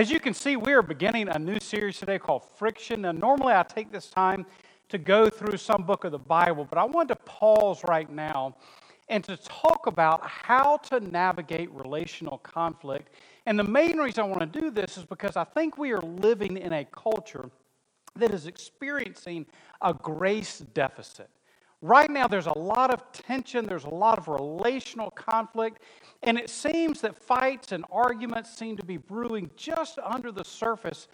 As you can see, we are beginning a new series today called Friction. Now, normally I take this time to go through some book of the Bible, but I wanted to pause right now and to talk about how to navigate relational conflict. And the main reason I want to do this is because I think we are living in a culture that is experiencing a grace deficit. Right now, there's a lot of tension, there's a lot of relational conflict, and it seems that fights and arguments seem to be brewing just under the surface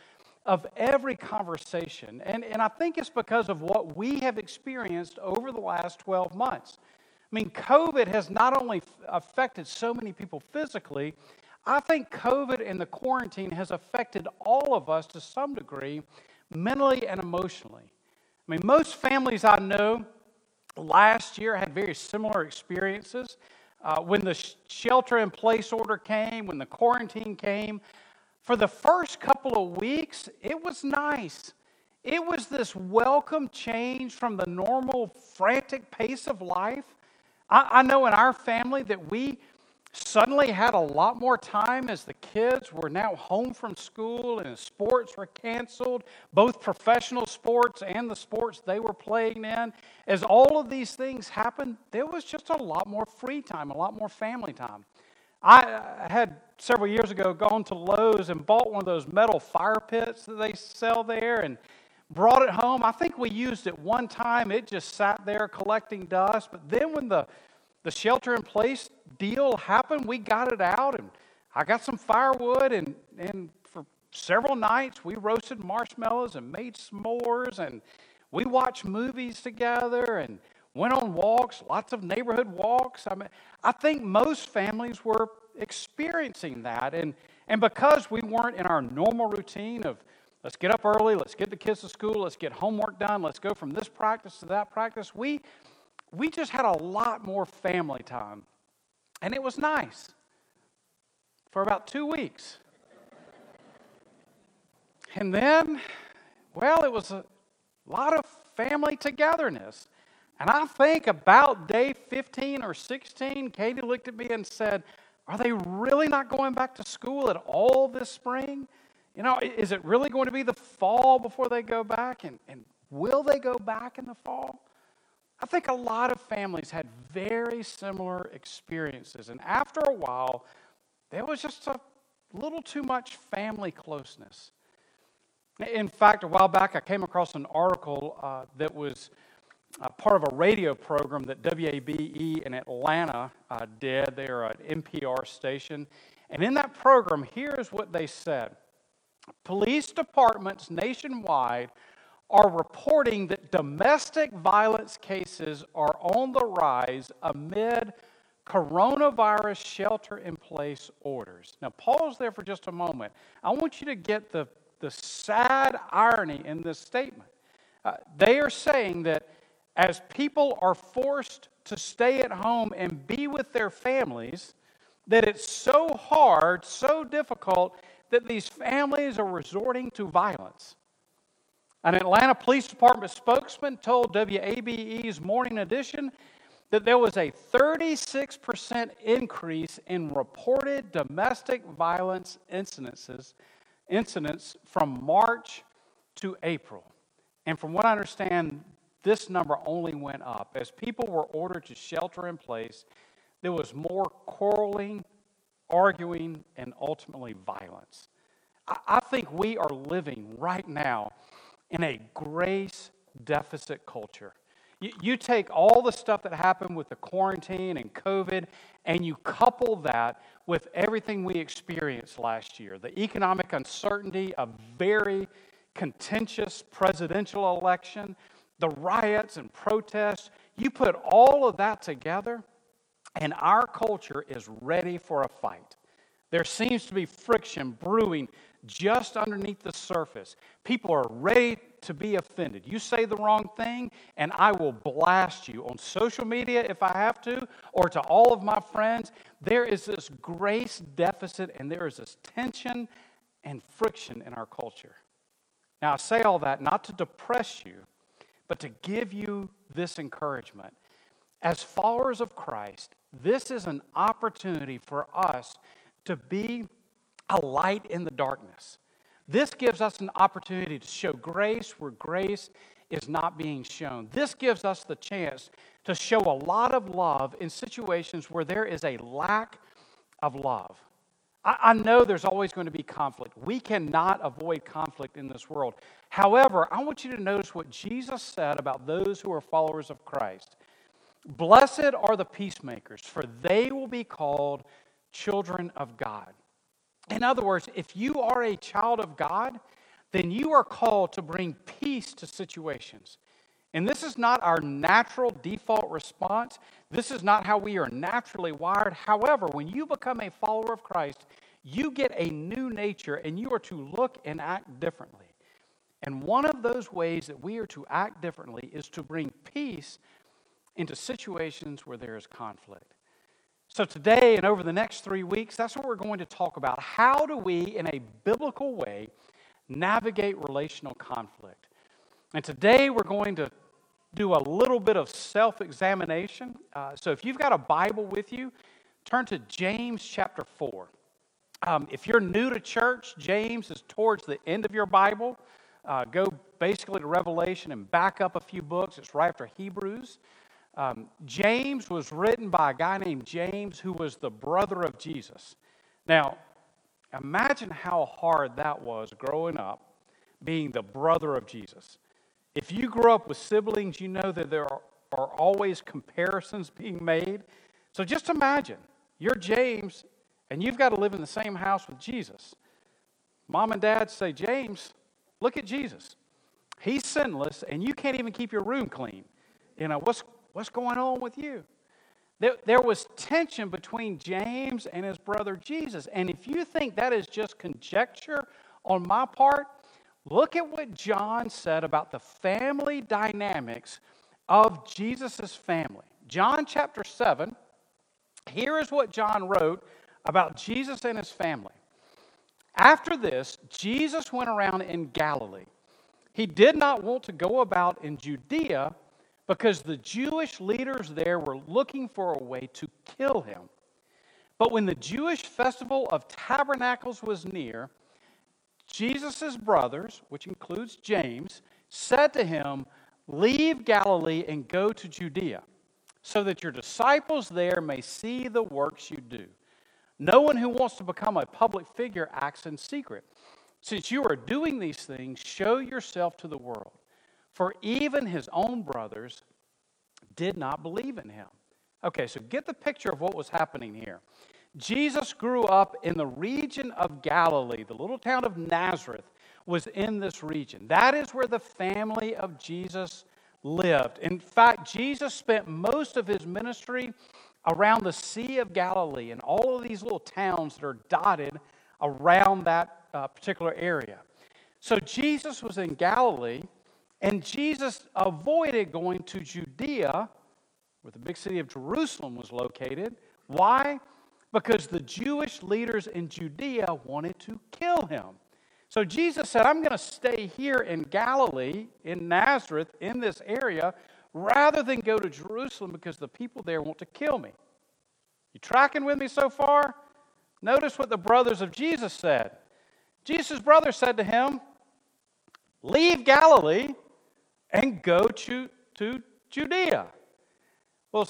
of every conversation. And, and I think it's because of what we have experienced over the last 12 months. I mean, COVID has not only affected so many people physically, I think COVID and the quarantine has affected all of us to some degree, mentally and emotionally. I mean, most families I know last year had very similar experiences. Uh, when the shelter in place order came, when the quarantine came, for the first couple of weeks, it was nice. It was this welcome change from the normal frantic pace of life. I, I know in our family that we suddenly had a lot more time as the kids were now home from school and sports were canceled, both professional sports and the sports they were playing in. As all of these things happened, there was just a lot more free time, a lot more family time. I had several years ago gone to Lowe's and bought one of those metal fire pits that they sell there and brought it home. I think we used it one time. It just sat there collecting dust. But then when the the shelter in place deal happened, we got it out, and I got some firewood, and, and for several nights we roasted marshmallows and made s'mores, and we watched movies together and went on walks, lots of neighborhood walks. I mean, I think most families were experiencing that, and and because we weren't in our normal routine of let's get up early, let's get the kids to school, let's get homework done, let's go from this practice to that practice, we we just had a lot more family time. And it was nice for about two weeks. and then, well, it was a lot of family togetherness. And I think about day 15 or 16, Katie looked at me and said, Are they really not going back to school at all this spring? You know, is it really going to be the fall before they go back? And, and will they go back in the fall? I think a lot of families had very similar experiences. And after a while, there was just a little too much family closeness. In fact, a while back, I came across an article uh, that was uh, part of a radio program that WABE in Atlanta uh, did. They are an NPR station. And in that program, here's what they said Police departments nationwide are reporting that domestic violence cases are on the rise amid coronavirus shelter in place orders. Now, pause there for just a moment. I want you to get the, the sad irony in this statement. Uh, they are saying that as people are forced to stay at home and be with their families, that it's so hard, so difficult, that these families are resorting to violence. An Atlanta Police Department spokesman told WABE's Morning Edition that there was a 36% increase in reported domestic violence incidences, incidents from March to April. And from what I understand, this number only went up. As people were ordered to shelter in place, there was more quarreling, arguing, and ultimately violence. I think we are living right now in a grace deficit culture. You, you, take all the stuff that happened with the quarantine and COVID, and you couple that with everything we experienced last year the economic uncertainty, a very contentious presidential election, the riots and protests. You put all of that together, and our culture is ready for a fight. There seems to be friction brewing just underneath the surface. People are ready to be offended. You say the wrong thing, and I will blast you on social media if I have to, or to all of my friends. There is this grace deficit, and there is this tension and friction in our culture. Now, I say all that not to depress you, but to give you this encouragement. As followers of Christ, this is an opportunity for us to be a light in the darkness. This gives us an opportunity to show grace where grace is not being shown. This gives us the chance to show a lot of love in situations where there is a lack of love. I, I know there's always going to be conflict. We cannot avoid conflict in this world. However, I want you to notice what Jesus said about those who are followers of Christ. Blessed are the peacemakers, for they will be called children of God. In other words, if you are a child of God, then you are called to bring peace to situations. And this is not our natural default response. This is not how we are naturally wired. However, when you become a follower of Christ, you get a new nature and you are to look and act differently. And one of those ways that we are to act differently is to bring peace into situations where there is conflict. So, today and over the next three weeks, that's what we're going to talk about. How do we, in a biblical way, navigate relational conflict? And today we're going to do a little bit of self examination. Uh, so, if you've got a Bible with you, turn to James chapter 4. Um, if you're new to church, James is towards the end of your Bible. Uh, go basically to Revelation and back up a few books. It's right after Hebrews. Um, James was written by a guy named James who was the brother of Jesus. Now, imagine how hard that was growing up being the brother of Jesus. If you grew up with siblings, you know that there are, are always comparisons being made. So just imagine you're James and you've got to live in the same house with Jesus. Mom and dad say, James, look at Jesus. He's sinless, and you can't even keep your room clean. You know, what's, What's going on with you? There, there was tension between James and his brother Jesus. And if you think that is just conjecture on my part, look at what John said about the family dynamics of Jesus' family. John chapter 7, here is what John wrote about Jesus and his family. After this, Jesus went around in Galilee. He did not want to go about in Judea because the Jewish leaders there were looking for a way to kill him. But when the Jewish festival of tabernacles was near, Jesus' brothers, which includes James, said to him, Leave Galilee and go to Judea, so that your disciples there may see the works you do. No one who wants to become a public figure acts in secret. Since you are doing these things, show yourself to the world. For even his own brothers did not believe in him. Okay, so get the picture of what was happening here. Jesus grew up in the region of Galilee. The little town of Nazareth was in this region. That is where the family of Jesus lived. In fact, Jesus spent most of his ministry around the Sea of Galilee and all of these little towns that are dotted around that uh, particular area. So Jesus was in Galilee. And Jesus avoided going to Judea, where the big city of Jerusalem was located. Why? Because the Jewish leaders in Judea wanted to kill him. So Jesus said, I'm going to stay here in Galilee, in Nazareth, in this area, rather than go to Jerusalem because the people there want to kill me. You tracking with me so far? Notice what the brothers of Jesus said. Jesus' brother said to him, Leave Galilee and go to, to Judea. Well,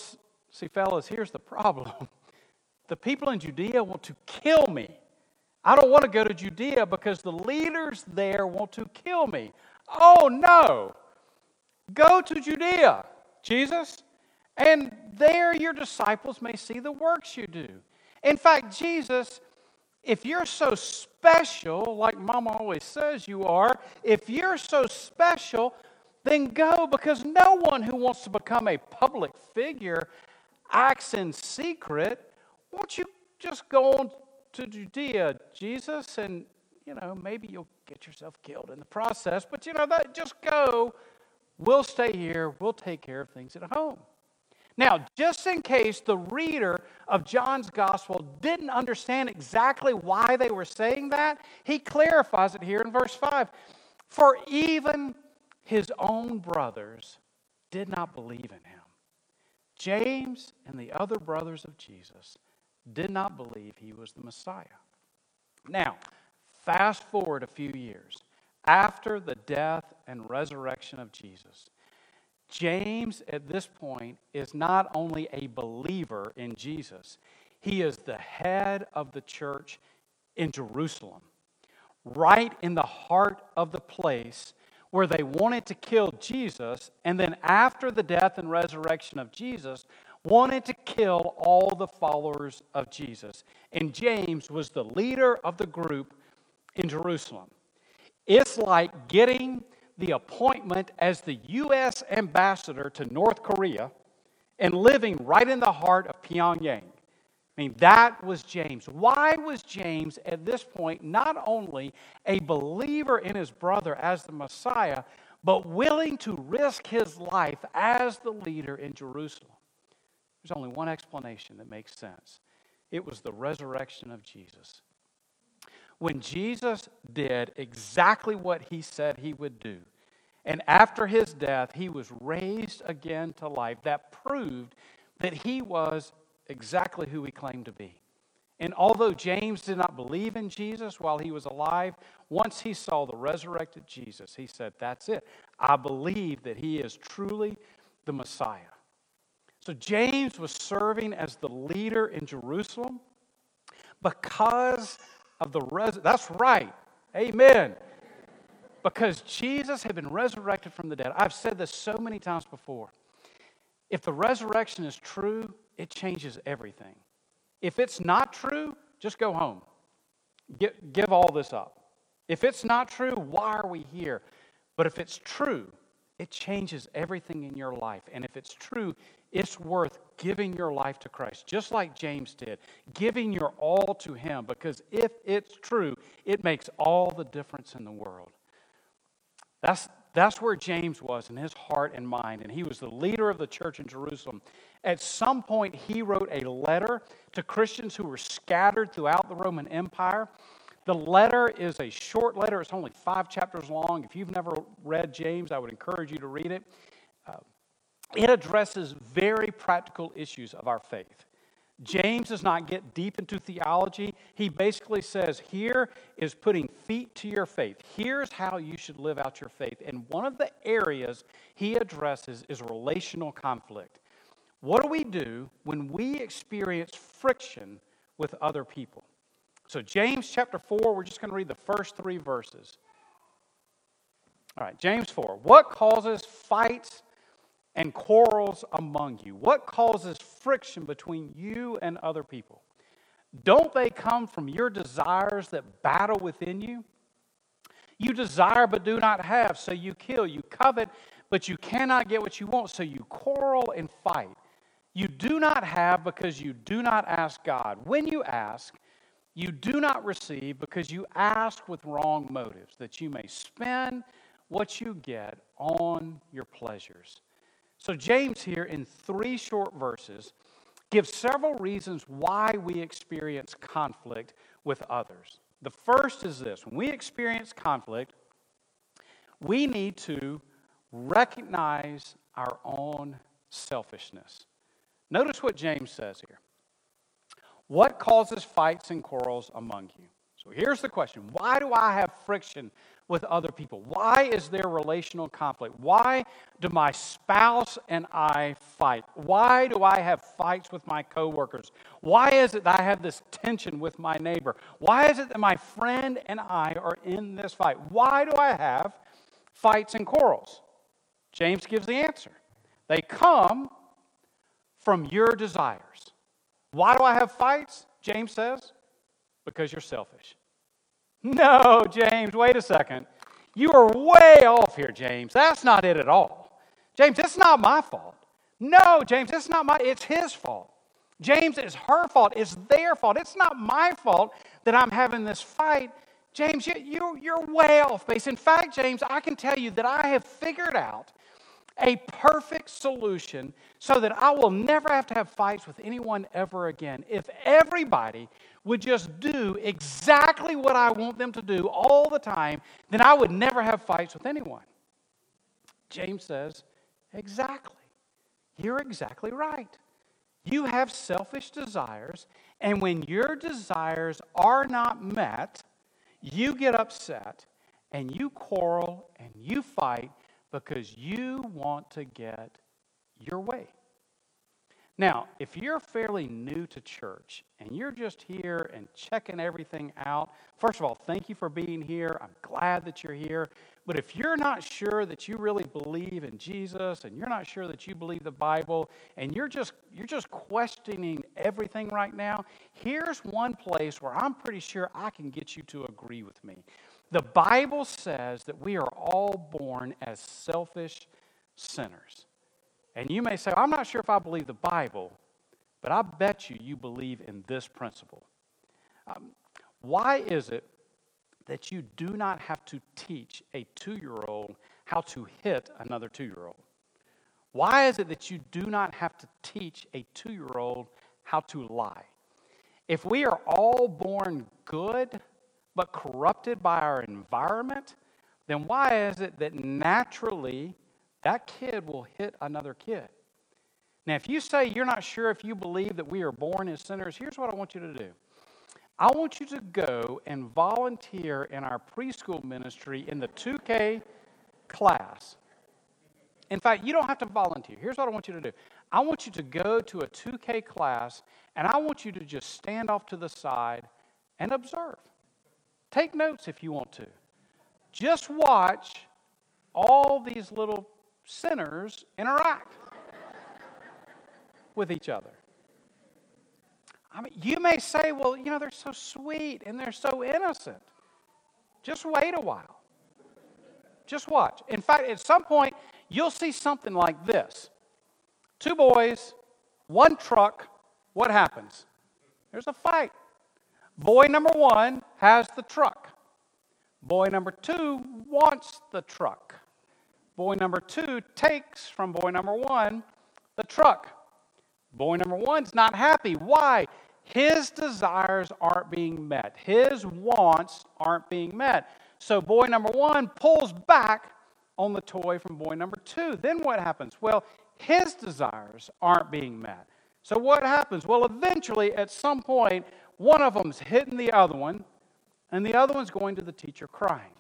see, fellas, here's the problem. The people in Judea want to kill me. I don't want to go to Judea because the leaders there want to kill me. Oh, no. Go to Judea, Jesus, and there your disciples may see the works you do. In fact, Jesus, if you're so special, like Mama always says you are, if you're so special, then go because no one who wants to become a public figure acts in secret. Won't you just go on to Judea, Jesus, and you know, maybe you'll get yourself killed in the process, but you know, that just go. We'll stay here. We'll take care of things at home. Now, just in case the reader of John's gospel didn't understand exactly why they were saying that, he clarifies it here in verse 5. For even his own brothers did not believe in him. James and the other brothers of Jesus did not believe he was the Messiah. Now, fast forward a few years after the death and resurrection of Jesus. James, at this point, is not only a believer in Jesus, he is the head of the church in Jerusalem, right in the heart of the place where they wanted to kill Jesus, and then after the death and resurrection of Jesus, wanted to kill all the followers of Jesus. And James was the leader of the group in Jerusalem. It's like getting the appointment as the U.S. ambassador to North Korea and living right in the heart of Pyongyang. I mean, that was James. Why was James at this point not only a believer in his brother as the Messiah, but willing to risk his life as the leader in Jerusalem? There's only one explanation that makes sense it was the resurrection of Jesus. When Jesus did exactly what he said he would do, and after his death, he was raised again to life, that proved that he was exactly who he claimed to be. And although James did not believe in Jesus while he was alive, once he saw the resurrected Jesus, he said, That's it. I believe that he is truly the Messiah. So James was serving as the leader in Jerusalem because of the res. That's right. Amen. Because Jesus had been resurrected from the dead. I've said this so many times before. If the resurrection is true, it changes everything. If it's not true, just go home. Get, give all this up. If it's not true, why are we here? But if it's true, it changes everything in your life. And if it's true, it's worth giving your life to Christ, just like James did, giving your all to Him, because if it's true, it makes all the difference in the world. That's, that's where James was in his heart and mind, and he was the leader of the church in Jerusalem. At some point, he wrote a letter to Christians who were scattered throughout the Roman Empire. The letter is a short letter, it's only five chapters long. If you've never read James, I would encourage you to read it. Uh, it addresses very practical issues of our faith. James does not get deep into theology. He basically says, Here is putting feet to your faith. Here's how you should live out your faith. And one of the areas he addresses is relational conflict. What do we do when we experience friction with other people? So, James chapter 4, we're just going to read the first three verses. All right, James 4. What causes fights and quarrels among you? What causes friction between you and other people? Don't they come from your desires that battle within you? You desire but do not have, so you kill. You covet, but you cannot get what you want, so you quarrel and fight. You do not have because you do not ask God. When you ask, you do not receive because you ask with wrong motives, that you may spend what you get on your pleasures. So, James here in three short verses gives several reasons why we experience conflict with others. The first is this when we experience conflict, we need to recognize our own selfishness. Notice what James says here. What causes fights and quarrels among you? So here's the question Why do I have friction with other people? Why is there relational conflict? Why do my spouse and I fight? Why do I have fights with my coworkers? Why is it that I have this tension with my neighbor? Why is it that my friend and I are in this fight? Why do I have fights and quarrels? James gives the answer. They come from your desires. Why do I have fights? James says, because you're selfish. No, James, wait a second. You are way off here, James. That's not it at all. James, it's not my fault. No, James, it's not my, it's his fault. James, it's her fault. It's their fault. It's not my fault that I'm having this fight. James, you, you, you're way off base. In fact, James, I can tell you that I have figured out a perfect solution so that I will never have to have fights with anyone ever again. If everybody would just do exactly what I want them to do all the time, then I would never have fights with anyone. James says, Exactly. You're exactly right. You have selfish desires, And when your desires are not met, you get upset and you quarrel and you fight because you want to get your way. Now, if you're fairly new to church and you're just here and checking everything out, first of all, thank you for being here. I'm glad that you're here. But if you're not sure that you really believe in Jesus and you're not sure that you believe the Bible and you're just you're just questioning everything right now, here's one place where I'm pretty sure I can get you to agree with me. The Bible says that we are all born as selfish sinners. And you may say, I'm not sure if I believe the Bible, but I bet you you believe in this principle. Um, why is it that you do not have to teach a two year old how to hit another two year old? Why is it that you do not have to teach a two year old how to lie? If we are all born good but corrupted by our environment, then why is it that naturally that kid will hit another kid. Now, if you say you're not sure if you believe that we are born as sinners, here's what I want you to do. I want you to go and volunteer in our preschool ministry in the 2K class. In fact, you don't have to volunteer. Here's what I want you to do I want you to go to a 2K class, and I want you to just stand off to the side and observe. Take notes if you want to. Just watch all these little sinners interact with each other. I mean, you may say, well, you know, they're so sweet and they're so innocent. Just wait a while. Just watch. In fact, at some point, you'll see something like this two boys, one truck. What happens? There's a fight. Boy number one has the truck. Boy number two wants the truck. Boy number two takes from boy number one the truck. Boy number one's not happy. Why? His desires aren't being met, his wants aren't being met. So boy number one pulls back on the toy from boy number two. Then what happens? Well, his desires aren't being met. So what happens? Well, eventually, at some point, one of them's hitting the other one, and the other one's going to the teacher crying.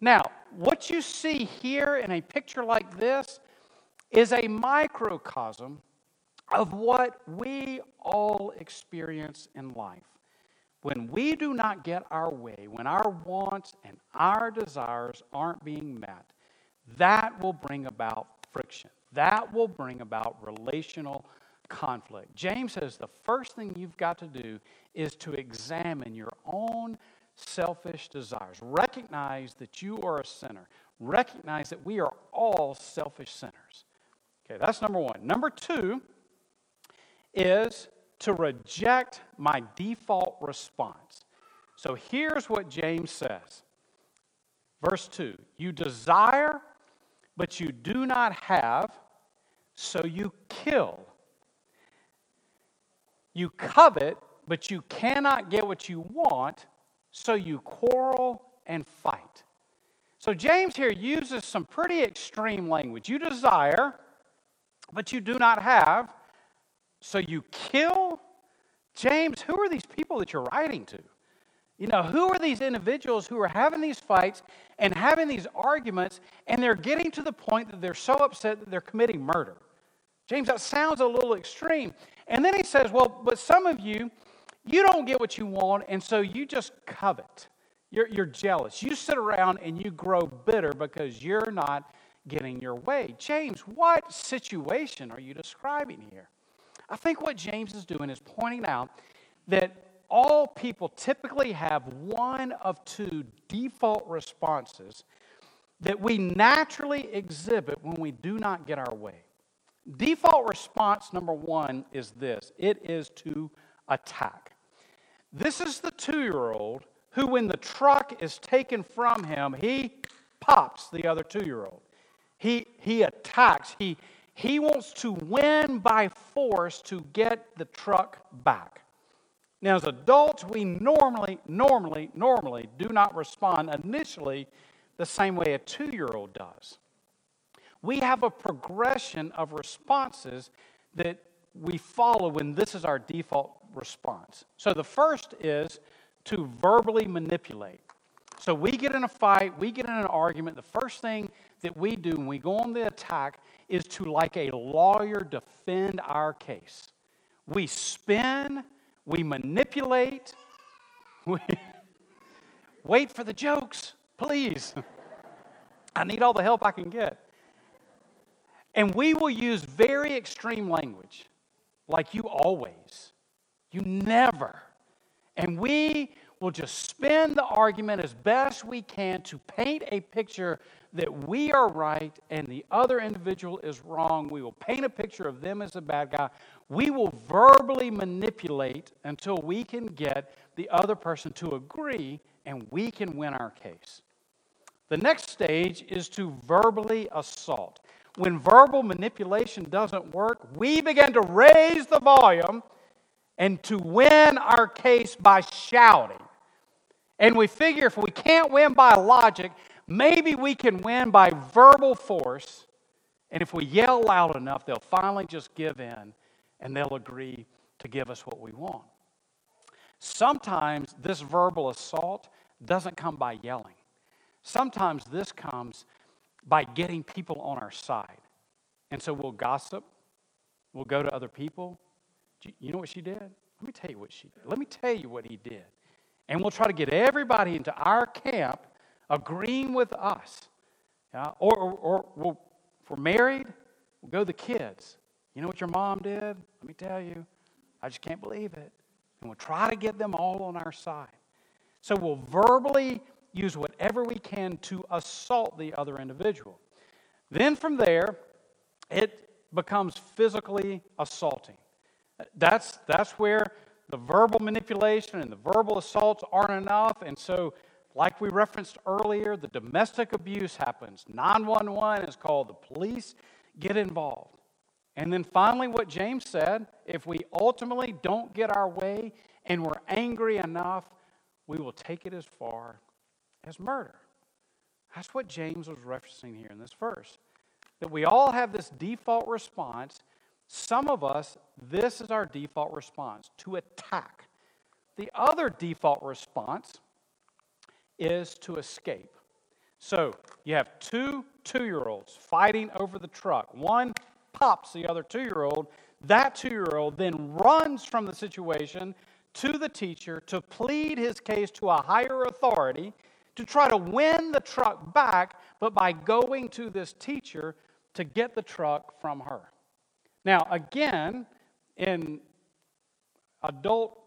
Now, what you see here in a picture like this is a microcosm of what we all experience in life. When we do not get our way, when our wants and our desires aren't being met, that will bring about friction. That will bring about relational conflict. James says the first thing you've got to do is to examine your own selfish desires. Recognize that you are a sinner. Recognize that we are all selfish sinners. Okay, that's number one. Number two is to reject my default response. So here's what James says. Verse 2 You desire, but you do not have, so you kill. You covet, but you cannot get what you want, so you quarrel and fight. So James here uses some pretty extreme language. You desire, but you do not have, so you kill. James, who are these people that you're writing to? You know, who are these individuals who are having these fights and having these arguments, and they're getting to the point that they're so upset that they're committing murder? James, that sounds a little extreme. And then he says, Well, but some of you, you don't get what you want, and so you just covet. You're, you're jealous. You sit around and you grow bitter because you're not getting your way. James, what situation are you describing here? I think what James is doing is pointing out that all people typically have one of two default responses that we naturally exhibit when we do not get our way. Default response number one is this it is to attack. This is the two year old who, when the truck is taken from him, he pops the other two year old. He, he attacks. He, he wants to win by force to get the truck back. Now, as adults, we normally, normally, normally do not respond initially the same way a two year old does. We have a progression of responses that we follow when this is our default response. So the first is to verbally manipulate. So we get in a fight, we get in an argument. The first thing that we do when we go on the attack is to, like a lawyer, defend our case. We spin, we manipulate, we wait for the jokes, please. I need all the help I can get. And we will use very extreme language, like you always, you never. And we will just spin the argument as best we can to paint a picture that we are right and the other individual is wrong. We will paint a picture of them as a bad guy. We will verbally manipulate until we can get the other person to agree and we can win our case. The next stage is to verbally assault. When verbal manipulation doesn't work, we begin to raise the volume and to win our case by shouting. And we figure if we can't win by logic, maybe we can win by verbal force. And if we yell loud enough, they'll finally just give in and they'll agree to give us what we want. Sometimes this verbal assault doesn't come by yelling. Sometimes this comes by getting people on our side. And so we'll gossip, we'll go to other people. You know what she did? Let me tell you what she did. Let me tell you what he did. And we'll try to get everybody into our camp agreeing with us. Yeah? Or, or, or we'll, if we're married, we'll go to the kids. You know what your mom did? Let me tell you. I just can't believe it. And we'll try to get them all on our side. So we'll verbally use whatever we can to assault the other individual. Then from there, it becomes physically assaulting. That's, that's where the verbal manipulation and the verbal assaults aren't enough. And so, like we referenced earlier, the domestic abuse happens. 911 is called, the police get involved. And then finally, what James said if we ultimately don't get our way and we're angry enough, we will take it as far as murder. That's what James was referencing here in this verse. That we all have this default response some of us, this is our default response to attack. The other default response is to escape. So you have two two year olds fighting over the truck. One pops the other two year old. That two year old then runs from the situation to the teacher to plead his case to a higher authority to try to win the truck back, but by going to this teacher to get the truck from her. Now, again, in adult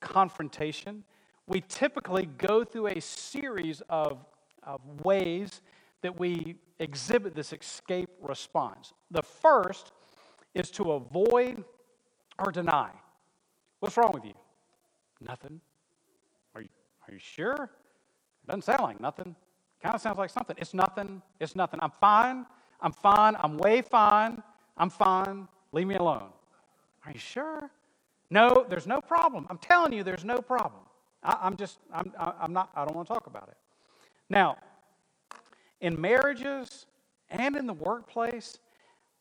confrontation, we typically go through a series of, of ways that we exhibit this escape response. The first is to avoid or deny. What's wrong with you? Nothing. Are you, are you sure? Doesn't sound like nothing. Kind of sounds like something. It's nothing. It's nothing. I'm fine. I'm fine. I'm way fine. I'm fine. Leave me alone. Are you sure? No, there's no problem. I'm telling you, there's no problem. I, am just, I'm, I'm not, I don't want to talk about it. Now, in marriages and in the workplace,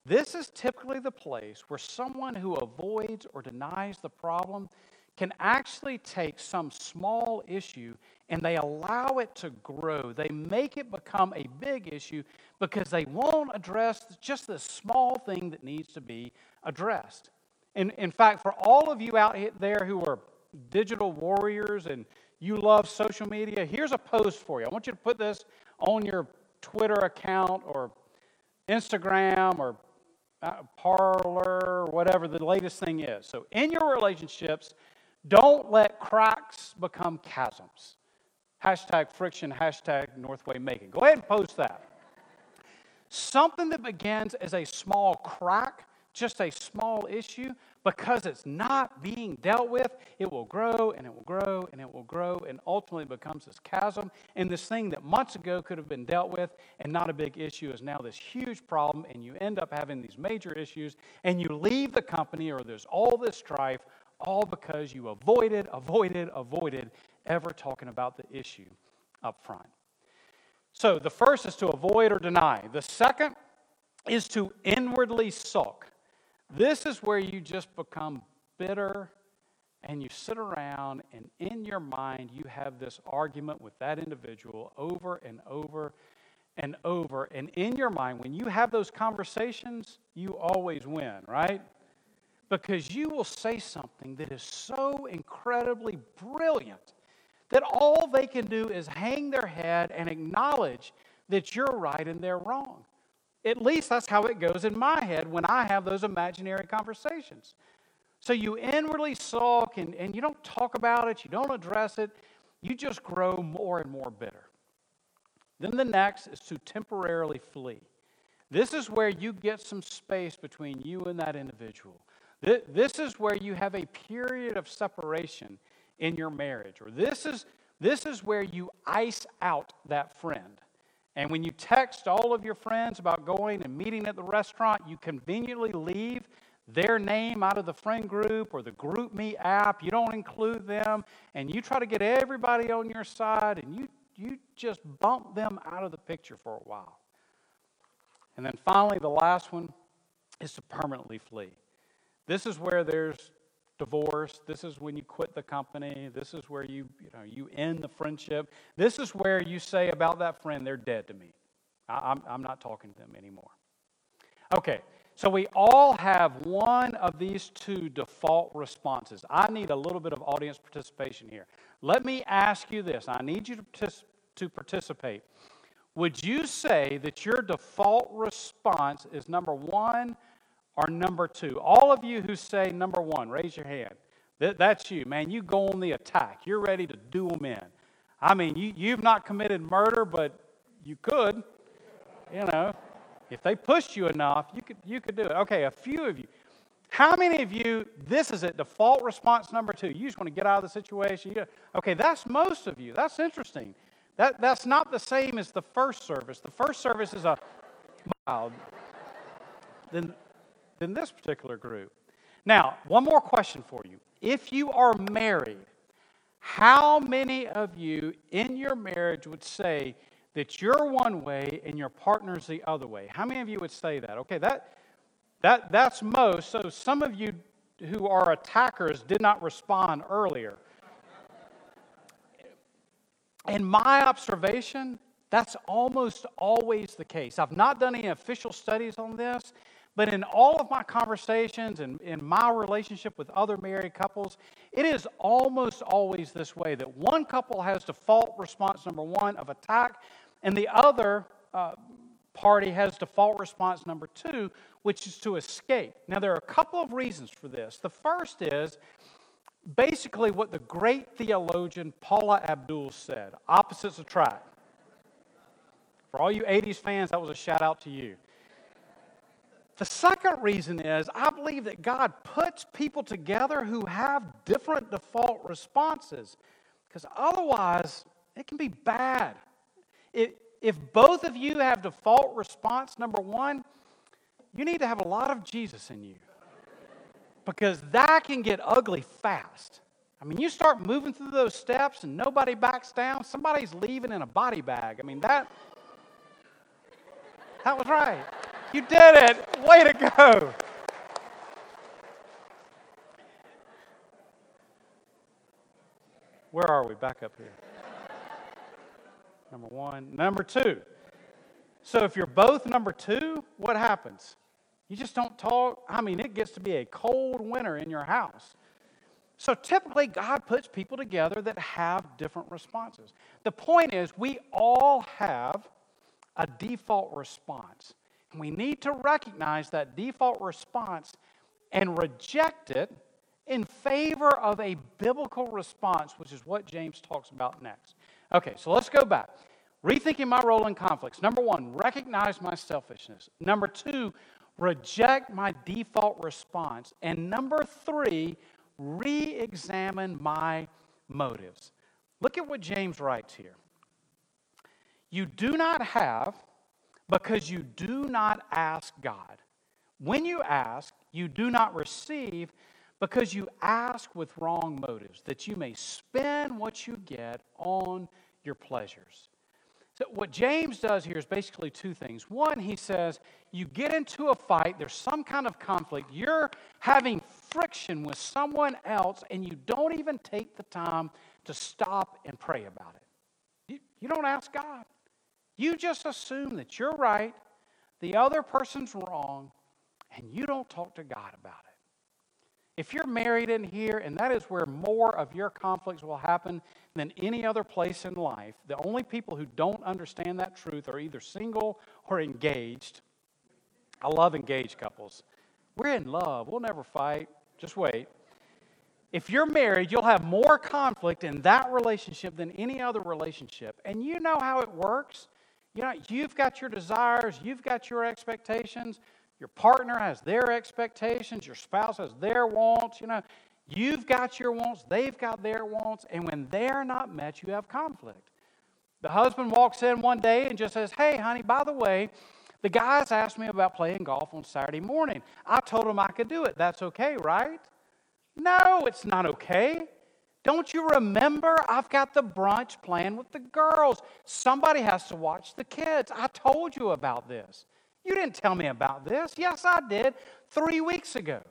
this is typically the place where someone who avoids or denies the problem can actually take some small issue and they allow it to grow. They make it become a big issue because they won't address just the small thing that needs to be addressed. And in fact, for all of you out there who are digital warriors and you love social media, here's a post for you. I want you to put this on your Twitter account or Instagram or uh, Parler or whatever the latest thing is. So, in your relationships, don't let cracks become chasms. Hashtag friction, hashtag Northway Macon. Go ahead and post that. Something that begins as a small crack, just a small issue, because it's not being dealt with, it will grow and it will grow and it will grow and ultimately becomes this chasm. And this thing that months ago could have been dealt with and not a big issue is now this huge problem, and you end up having these major issues, and you leave the company or there's all this strife, all because you avoided, avoided, avoided ever talking about the issue up front. So the first is to avoid or deny. The second is to inwardly sulk. This is where you just become bitter and you sit around and in your mind you have this argument with that individual over and over and over. And in your mind, when you have those conversations, you always win, right? Because you will say something that is so incredibly brilliant that all they can do is hang their head and acknowledge that you're right and they're wrong. At least that's how it goes in my head when I have those imaginary conversations. So you inwardly sulk and, and you don't talk about it, you don't address it, you just grow more and more bitter. Then the next is to temporarily flee. This is where you get some space between you and that individual. This is where you have a period of separation in your marriage. Or this is, this is where you ice out that friend. And when you text all of your friends about going and meeting at the restaurant, you conveniently leave their name out of the friend group or the GroupMe app. You don't include them, and you try to get everybody on your side, and you, you just bump them out of the picture for a while. And then finally, the last one is to permanently flee. This is where there's divorce. This is when you quit the company. This is where you, you, know, you end the friendship. This is where you say about that friend, they're dead to me. I, I'm, I'm not talking to them anymore. Okay, so we all have one of these two default responses. I need a little bit of audience participation here. Let me ask you this I need you to, partic- to participate. Would you say that your default response is number one or number two? All of you who say number one, raise your hand. That, that's you, man. You go on the attack. You're ready to do them in. I mean, you, you've not committed murder, but you could. You know, if they pushed you enough, you could, you could do it. Okay, a few of you. How many of you, this is it, default response number two? You just want to get out of the situation. You, okay, that's most of you. That's interesting. That, that's not the same as the first service. The first service is a mild than, than this particular group. Now, one more question for you. If you are married, how many of you in your marriage would say that you're one way and your partner's the other way. How many of you would say that? Okay, that, that, that's most. So some of you who are attackers did not respond earlier. In my observation, that's almost always the case. I've not done any official studies on this, but in all of my conversations and in my relationship with other married couples, it is almost always this way that one couple has default response number one of attack, and the other uh, party has default response number two, which is to escape. Now, there are a couple of reasons for this. The first is basically what the great theologian Paula Abdul said opposites attract. For all you 80s fans, that was a shout out to you. The second reason is I believe that God puts people together who have different default responses because otherwise it can be bad. If both of you have default response number one, you need to have a lot of Jesus in you because that can get ugly fast. I mean, you start moving through those steps and nobody backs down, somebody's leaving in a body bag. I mean, that that was right. You did it. Way to go. Where are we? Back up here. Number one. Number two. So if you're both number two, what happens? You just don't talk. I mean, it gets to be a cold winter in your house. So typically, God puts people together that have different responses. The point is, we all have a default response. We need to recognize that default response and reject it in favor of a biblical response, which is what James talks about next. Okay, so let's go back. Rethinking my role in conflicts. Number one, recognize my selfishness. Number two, reject my default response. And number three, re examine my motives. Look at what James writes here. You do not have because you do not ask God. When you ask, you do not receive because you ask with wrong motives, that you may spend what you get on your pleasures. So, what James does here is basically two things. One, he says, you get into a fight, there's some kind of conflict, you're having friction with someone else and you don't even take the time to stop and pray about it. You, you don't ask God. You just assume that you're right, the other person's wrong, and you don't talk to God about it. If you're married in here, and that is where more of your conflicts will happen than any other place in life, the only people who don't understand that truth are either single or engaged. I love engaged couples. We're in love. We'll never fight. Just wait. If you're married, you'll have more conflict in that relationship than any other relationship. And you know how it works. You know, you've got your desires, you've got your expectations. Your partner has their expectations, your spouse has their wants, you know. You've got your wants, they've got their wants, and when they're not met, you have conflict. The husband walks in one day and just says, Hey, honey, by the way, the guys asked me about playing golf on Saturday morning. I told them I could do it. That's okay, right? No, it's not okay. Don't you remember? I've got the brunch planned with the girls. Somebody has to watch the kids. I told you about this. You didn't tell me about this. Yes, I did three weeks ago.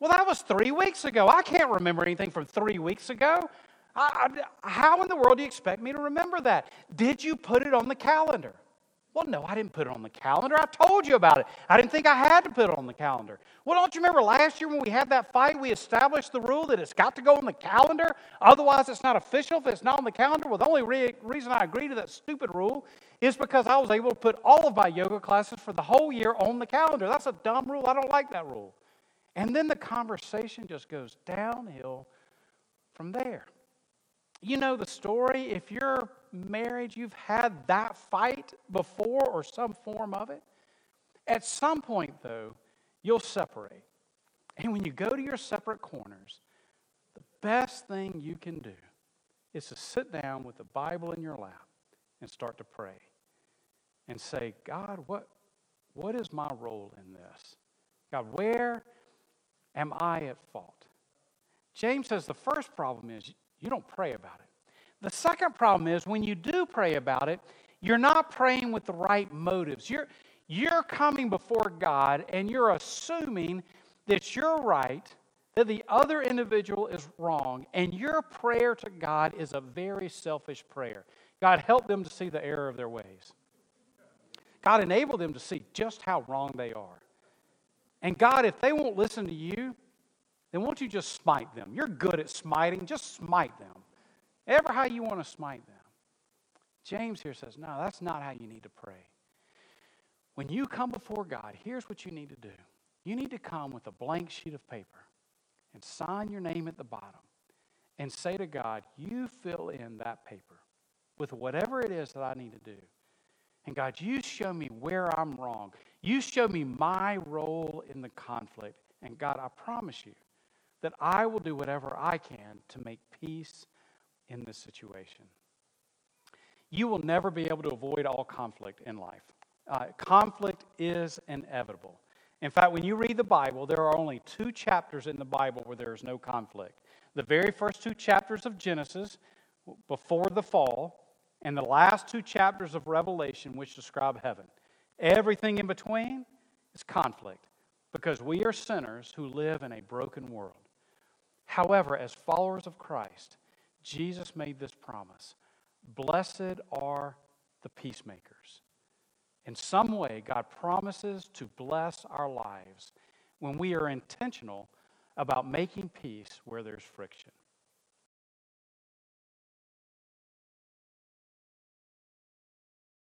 Well, that was three weeks ago. I can't remember anything from three weeks ago. I, I, how in the world do you expect me to remember that? Did you put it on the calendar? Well, no, I didn't put it on the calendar. I told you about it. I didn't think I had to put it on the calendar. Well, don't you remember last year when we had that fight, we established the rule that it's got to go on the calendar? Otherwise, it's not official if it's not on the calendar. Well, the only re- reason I agreed to that stupid rule is because I was able to put all of my yoga classes for the whole year on the calendar. That's a dumb rule. I don't like that rule. And then the conversation just goes downhill from there. You know the story. If you're married, you've had that fight before or some form of it. At some point, though, you'll separate. And when you go to your separate corners, the best thing you can do is to sit down with the Bible in your lap and start to pray and say, God, what, what is my role in this? God, where am I at fault? James says the first problem is you don't pray about it. The second problem is when you do pray about it, you're not praying with the right motives. You're, you're coming before God and you're assuming that you're right, that the other individual is wrong, and your prayer to God is a very selfish prayer. God, help them to see the error of their ways. God, enable them to see just how wrong they are. And God, if they won't listen to you, then won't you just smite them? You're good at smiting, just smite them. Ever how you want to smite them. James here says, no, that's not how you need to pray. When you come before God, here's what you need to do. You need to come with a blank sheet of paper and sign your name at the bottom and say to God, You fill in that paper with whatever it is that I need to do. And God, you show me where I'm wrong. You show me my role in the conflict. And God, I promise you that I will do whatever I can to make peace in this situation. You will never be able to avoid all conflict in life. Uh, conflict is inevitable. In fact, when you read the Bible, there are only two chapters in the Bible where there is no conflict. The very first two chapters of Genesis, before the fall, and the last two chapters of Revelation, which describe heaven. Everything in between is conflict because we are sinners who live in a broken world. However, as followers of Christ, Jesus made this promise Blessed are the peacemakers. In some way, God promises to bless our lives when we are intentional about making peace where there's friction.